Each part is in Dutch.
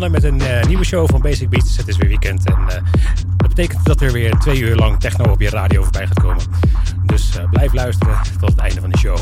Begonnen met een eh, nieuwe show van Basic Beats. Het is weer weekend en eh, dat betekent dat er weer twee uur lang techno op je radio voorbij gaat komen. Dus eh, blijf luisteren tot het einde van de show.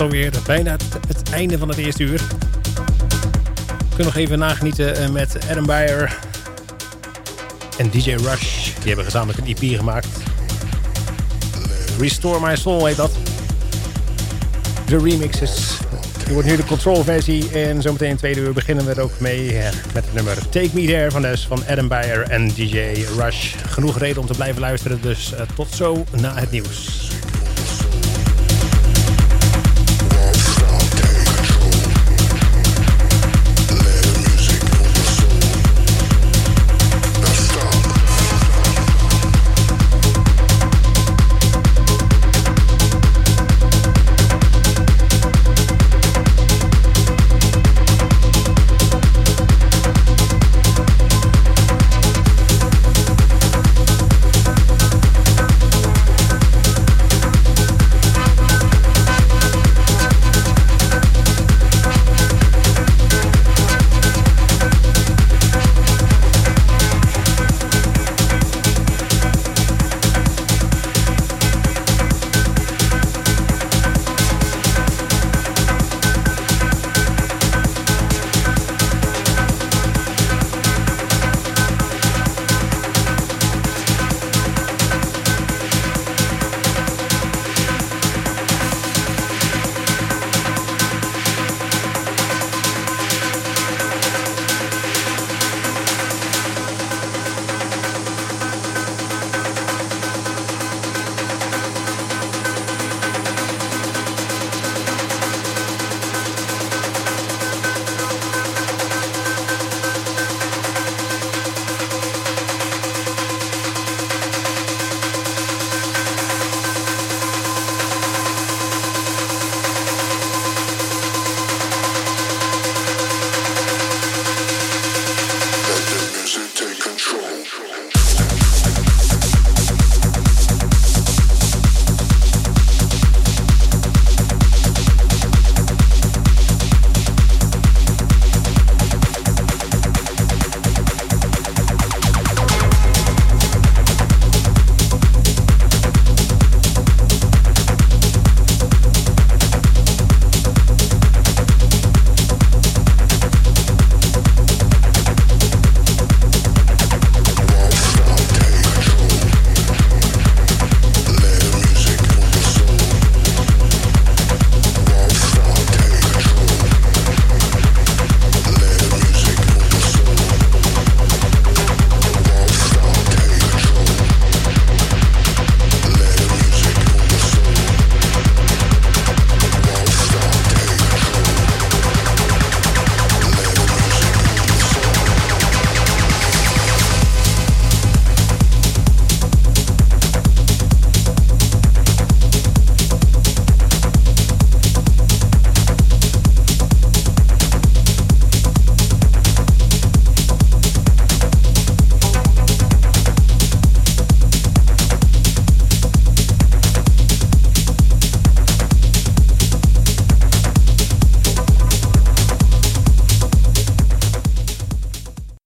Alweer bijna het, einde van het eerste uur. We kunnen nog even nagenieten eh, met Adam Beyer en DJ Rush. Die hebben gezamenlijk een EP gemaakt. Restore My Soul heet dat. De remixes. Je wordt nu de control versie en zometeen in tweede uur beginnen we er ook mee eh, met het nummer Take Me There van, dus, van Adam Beyer en DJ Rush. Genoeg reden om te blijven luisteren, dus uh, tot zo na het nieuws.